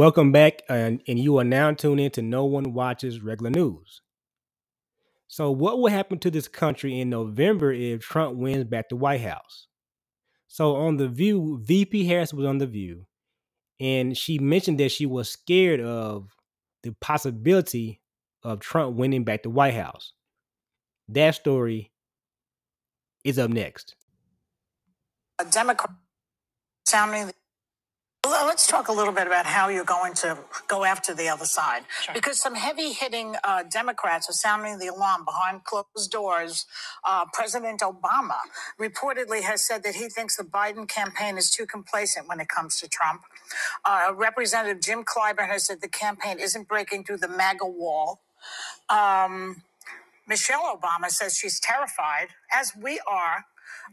Welcome back, and, and you are now tuned in to No One Watches Regular News. So, what will happen to this country in November if Trump wins back the White House? So, on The View, VP Harris was on The View, and she mentioned that she was scared of the possibility of Trump winning back the White House. That story is up next. A Democrat sounding. Well, Let's talk a little bit about how you're going to go after the other side. Because some heavy hitting uh, Democrats are sounding the alarm behind closed doors. Uh, President Obama reportedly has said that he thinks the Biden campaign is too complacent when it comes to Trump. Uh, Representative Jim Clyburn has said the campaign isn't breaking through the MAGA wall. Um, Michelle Obama says she's terrified, as we are,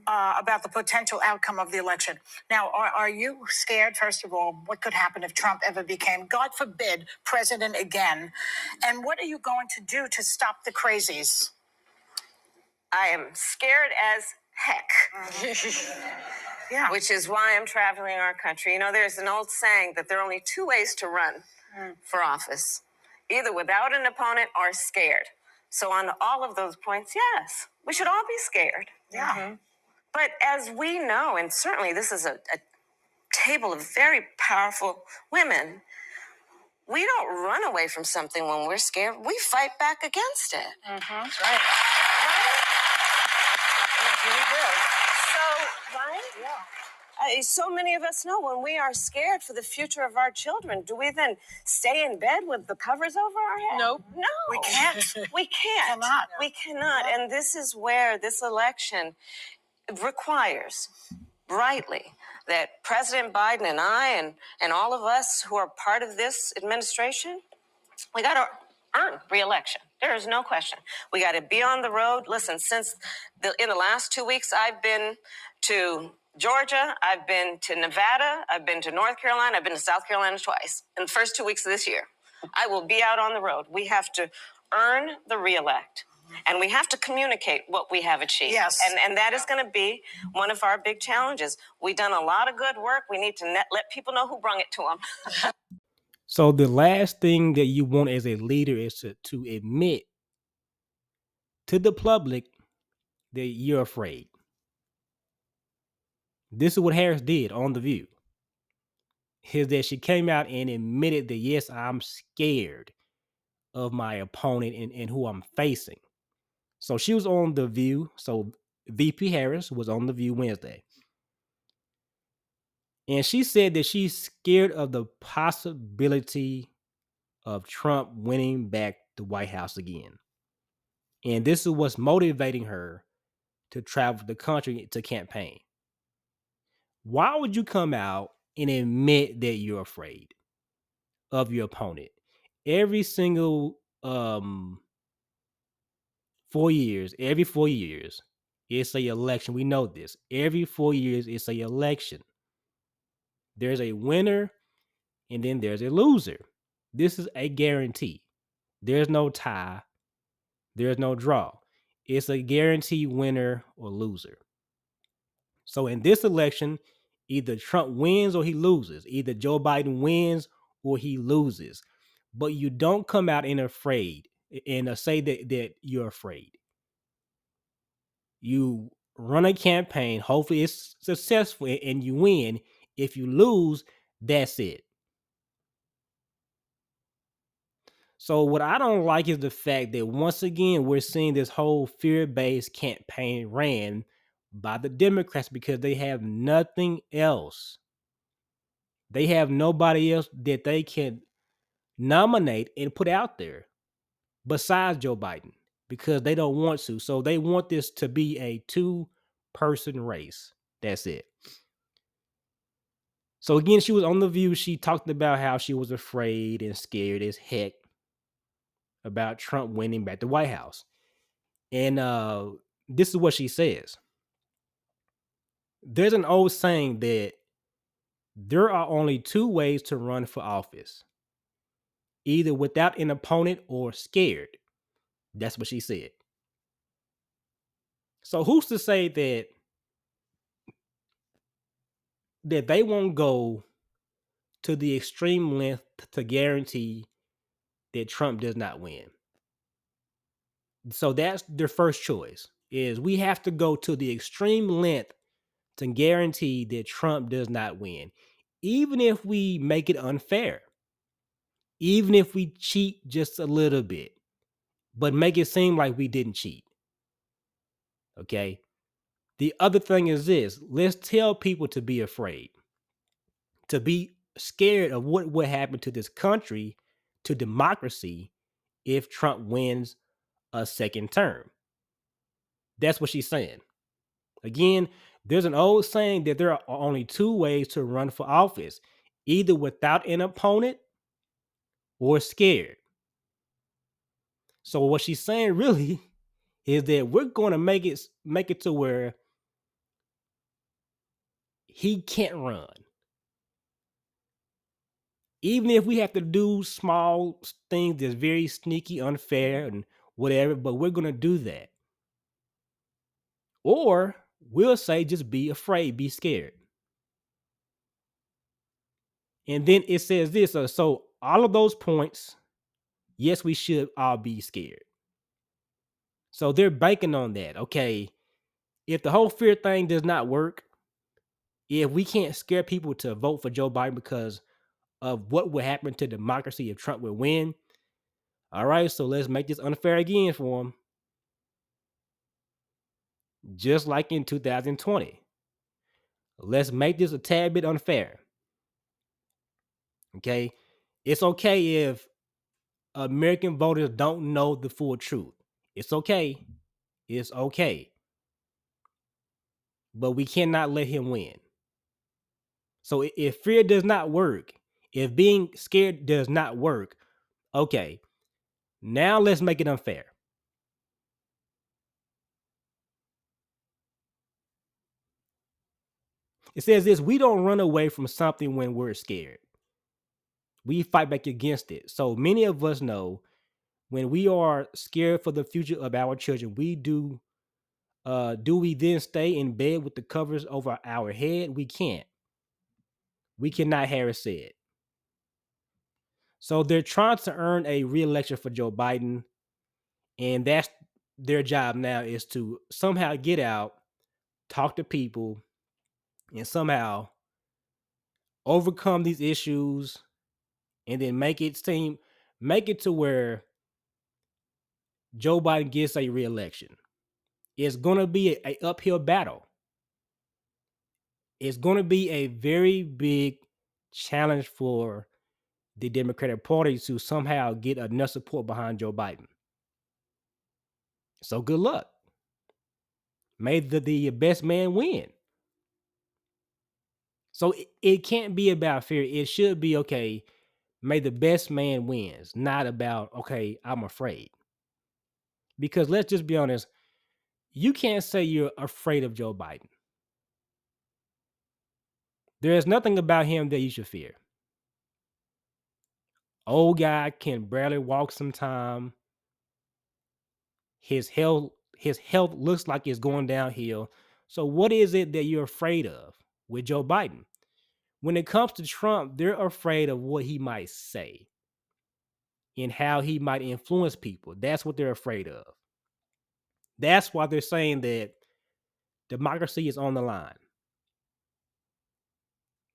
uh, about the potential outcome of the election. Now, are, are you scared, first of all, what could happen if Trump ever became, God forbid, president again? And what are you going to do to stop the crazies? I am scared as heck, mm-hmm. Yeah. which is why I'm traveling our country. You know, there's an old saying that there are only two ways to run mm. for office either without an opponent or scared. So, on all of those points, yes, we should all be scared. yeah. Mm-hmm. But as we know, and certainly this is a, a table of very powerful women, we don't run away from something when we're scared. We fight back against it. That's right. So, right? Uh, so many of us know when we are scared for the future of our children, do we then stay in bed with the covers over our head? Nope. No. We can't. We can't. Cannot. We cannot. And this is where this election requires rightly that President Biden and I and, and all of us who are part of this administration, we got to earn reelection. There is no question. We got to be on the road. Listen, since the, in the last two weeks, I've been to Georgia, I've been to Nevada, I've been to North Carolina, I've been to South Carolina twice in the first two weeks of this year. I will be out on the road. We have to earn the reelect. And we have to communicate what we have achieved. Yes. And, and that is going to be one of our big challenges. We've done a lot of good work. We need to net, let people know who brung it to them. So the last thing that you want as a leader is to, to admit to the public that you're afraid. This is what Harris did on The View. Is that she came out and admitted that yes, I'm scared of my opponent and, and who I'm facing. So she was on The View. So VP Harris was on The View Wednesday. And she said that she's scared of the possibility of Trump winning back the White House again. And this is what's motivating her to travel the country to campaign. Why would you come out and admit that you're afraid of your opponent? Every single um four years, every four years, it's a election. We know this. Every four years, it's a election. There's a winner and then there's a loser. This is a guarantee. There's no tie. There's no draw. It's a guarantee winner or loser. So in this election, either Trump wins or he loses. Either Joe Biden wins or he loses. But you don't come out and afraid and uh, say that, that you're afraid. You run a campaign, hopefully it's successful and you win. If you lose, that's it. So what I don't like is the fact that once again we're seeing this whole fear-based campaign ran by the Democrats because they have nothing else. They have nobody else that they can nominate and put out there besides Joe Biden because they don't want to. So they want this to be a two-person race. That's it. So again, she was on the view. She talked about how she was afraid and scared as heck about Trump winning back the White House. And uh this is what she says. There's an old saying that there are only two ways to run for office. Either without an opponent or scared. That's what she said. So who's to say that that they won't go to the extreme length to guarantee that Trump does not win. So that's their first choice is we have to go to the extreme length to guarantee that Trump does not win, even if we make it unfair, even if we cheat just a little bit, but make it seem like we didn't cheat. Okay. The other thing is this let's tell people to be afraid, to be scared of what would happen to this country, to democracy, if Trump wins a second term. That's what she's saying. Again, there's an old saying that there are only two ways to run for office either without an opponent or scared. So what she's saying really is that we're going to make it make it to where he can't run. Even if we have to do small things that's very sneaky, unfair, and whatever, but we're going to do that. Or we'll say just be afraid, be scared. And then it says this uh, so all of those points, yes, we should all be scared. So they're banking on that. Okay, if the whole fear thing does not work, if we can't scare people to vote for Joe Biden because of what would happen to democracy if Trump would win, all right, so let's make this unfair again for him just like in 2020. Let's make this a tad bit unfair. Okay. It's okay if American voters don't know the full truth. It's okay. It's okay. But we cannot let him win. So if fear does not work, if being scared does not work, okay, now let's make it unfair. It says this we don't run away from something when we're scared. We fight back against it. So many of us know when we are scared for the future of our children, we do uh do we then stay in bed with the covers over our head? We can't. We cannot, Harris said. So they're trying to earn a re-election for Joe Biden, and that's their job now is to somehow get out, talk to people, and somehow overcome these issues and then make it seem make it to where Joe Biden gets a reelection. It's going to be a, uphill battle. It's going to be a very big challenge for the Democratic Party to somehow get enough support behind Joe Biden. So good luck. May the, the best man win. So it, it can't be about fear. It should be okay. May the best man wins, not about okay. I'm afraid. Because let's just be honest, you can't say you're afraid of Joe Biden. There is nothing about him that you should fear. Old guy can barely walk sometime. His health his health looks like it's going downhill. So what is it that you're afraid of? with Joe Biden. When it comes to Trump, they're afraid of what he might say and how he might influence people. That's what they're afraid of. That's why they're saying that democracy is on the line.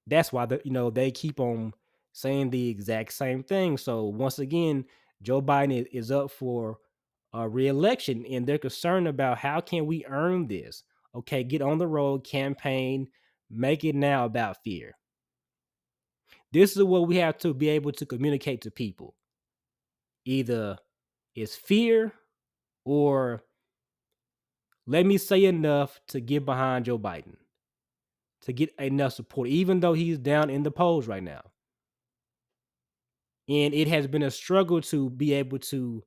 That's why the, you know they keep on saying the exact same thing. So once again, Joe Biden is up for a reelection, and they're concerned about how can we earn this. Okay, get on the road, campaign, Make it now about fear. This is what we have to be able to communicate to people. Either it's fear or let me say enough to get behind Joe Biden, to get enough support, even though he's down in the polls right now. And it has been a struggle to be able to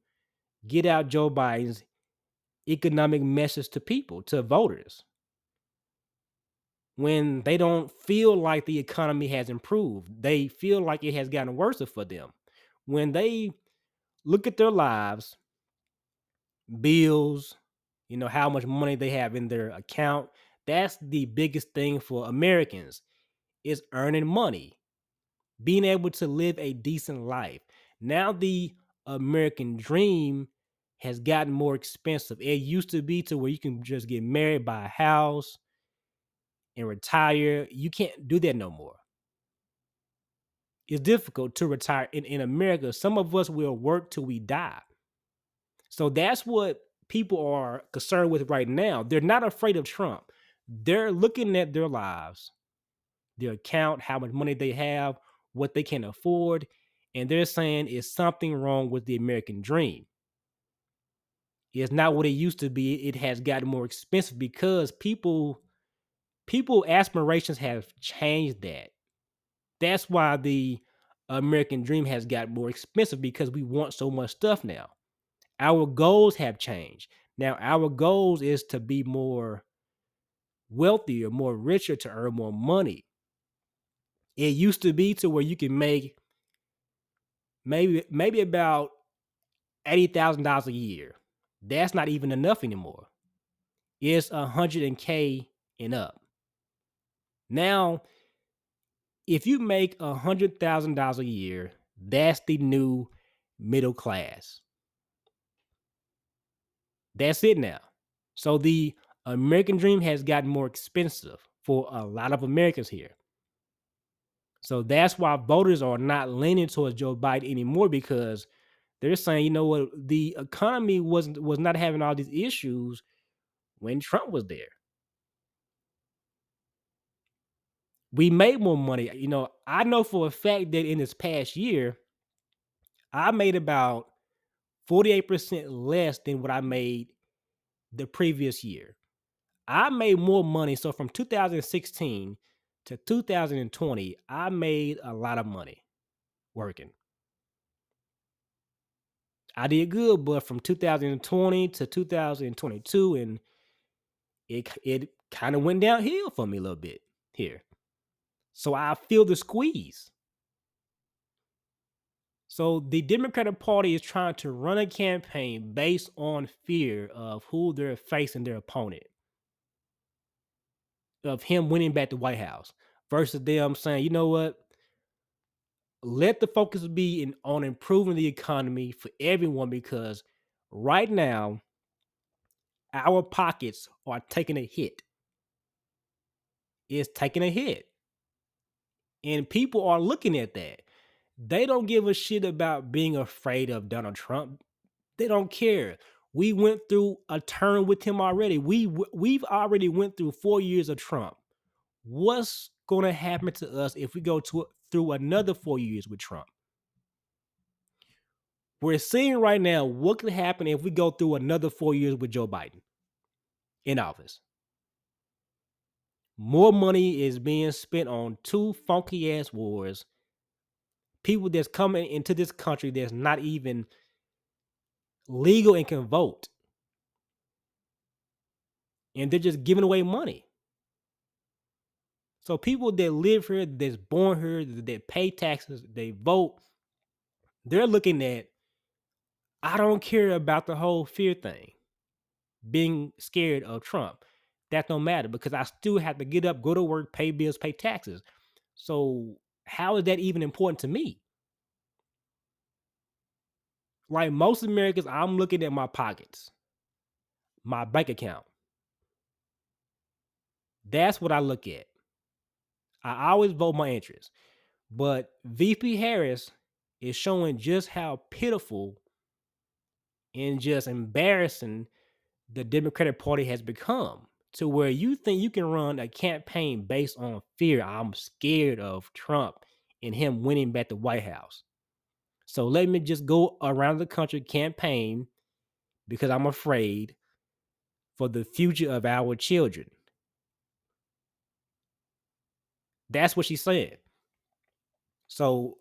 get out Joe Biden's economic message to people, to voters when they don't feel like the economy has improved. They feel like it has gotten worse for them. When they look at their lives, bills, you know, how much money they have in their account, that's the biggest thing for Americans is earning money. being able to live a decent life. Now the American dream has gotten more expensive. It used to be to where you can just get married, buy a house, and retire. You can't do that no more. It's difficult to retire in, in America. Some of us will work till we die. So that's what people are concerned with right now. They're not afraid of Trump. They're looking at their lives, their account, how much money they have, what they can afford, and they're saying is something wrong with the American dream. It's not what it used to be. It has gotten more expensive because people people aspirations have changed that. That's why the American dream has got more expensive because we want so much stuff now. Our goals have changed. Now our goals is to be more wealthier, more richer to earn more money. It used to be to where you can make maybe maybe about eighty thousand dollars a year. That's not even enough anymore. It's a hundred and K and up. Now, if you make a hundred thousand dollars a year, that's the new middle class. That's it now. So the American dream has gotten more expensive for a lot of Americans here. So that's why voters are not leaning towards Joe Biden anymore because they're saying, you know what, the economy wasn't was not having all these issues when Trump was there. We made more money. You know, I know for a fact that in this past year, I made about 48% less than what I made the previous year. I made more money. So from 2016 to 2020, I made a lot of money working. I did good, but from 2020 to 2022, and it it kind of went downhill for me a little bit here. So I feel the squeeze. So the Democratic Party is trying to run a campaign based on fear of who they're facing their opponent. Of him winning back the White House versus them saying, you know what? let the focus be in, on improving the economy for everyone because right now our pockets are taking a hit. It's taking a hit. And people are looking at that. They don't give a shit about being afraid of Donald Trump. They don't care. We went through a term with him already. We we've already went through 4 years of Trump. What's going to happen to us if we go to through another four years with Trump. We're seeing right now what could happen if we go through another four years with Joe Biden in office. More money is being spent on two funky ass wars. People that's coming into this country that's not even legal and can vote. And they're just giving away money. So people that live here, that's born here, that pay taxes, they vote, they're looking at, I don't care about the whole fear thing, being scared of Trump. That don't matter because I still have to get up, go to work, pay bills, pay taxes. So how is that even important to me? Like most Americans, I'm looking at my pockets, my bank account. That's what I look at. I always vote my interest. But VP Harris is showing just how pitiful and just embarrassing the Democratic Party has become to where you think you can run a campaign based on fear. I'm scared of Trump and him winning back the White House. So let me just go around the country campaign because I'm afraid for the future of our children. That's what she said. So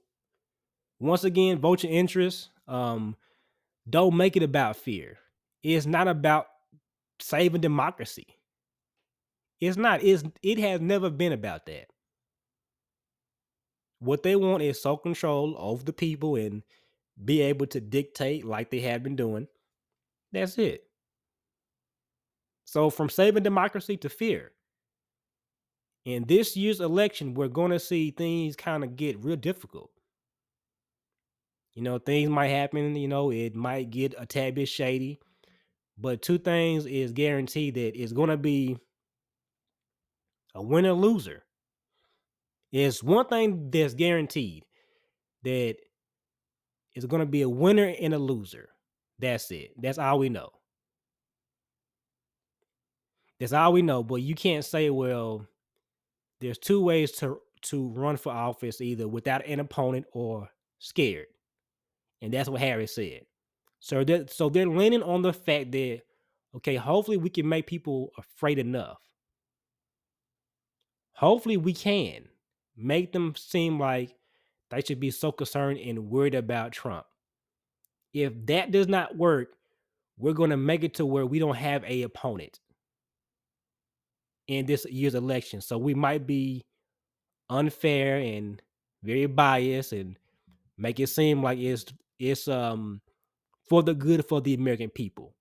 once again, vote your interest. Um, don't make it about fear. It's not about saving democracy. It's not. It's it has never been about that. What they want is sole control over the people and be able to dictate like they have been doing. That's it. So from saving democracy to fear. In this year's election, we're going to see things kind of get real difficult. You know, things might happen, you know, it might get a tad bit shady. But two things is guaranteed that it's going to be a winner loser. It's one thing that's guaranteed that it's going to be a winner and a loser. That's it. That's all we know. That's all we know. But you can't say, well, there's two ways to to run for office, either without an opponent or scared. And that's what Harris said. So that so they're leaning on the fact that okay, hopefully we can make people afraid enough hopefully we can make them seem like they should be so concerned and worried about Trump. If that does not work, we're going to make it to where we don't have a opponent in this year's election. So we might be unfair and very biased and make it seem like it's it's um for the good for the American people.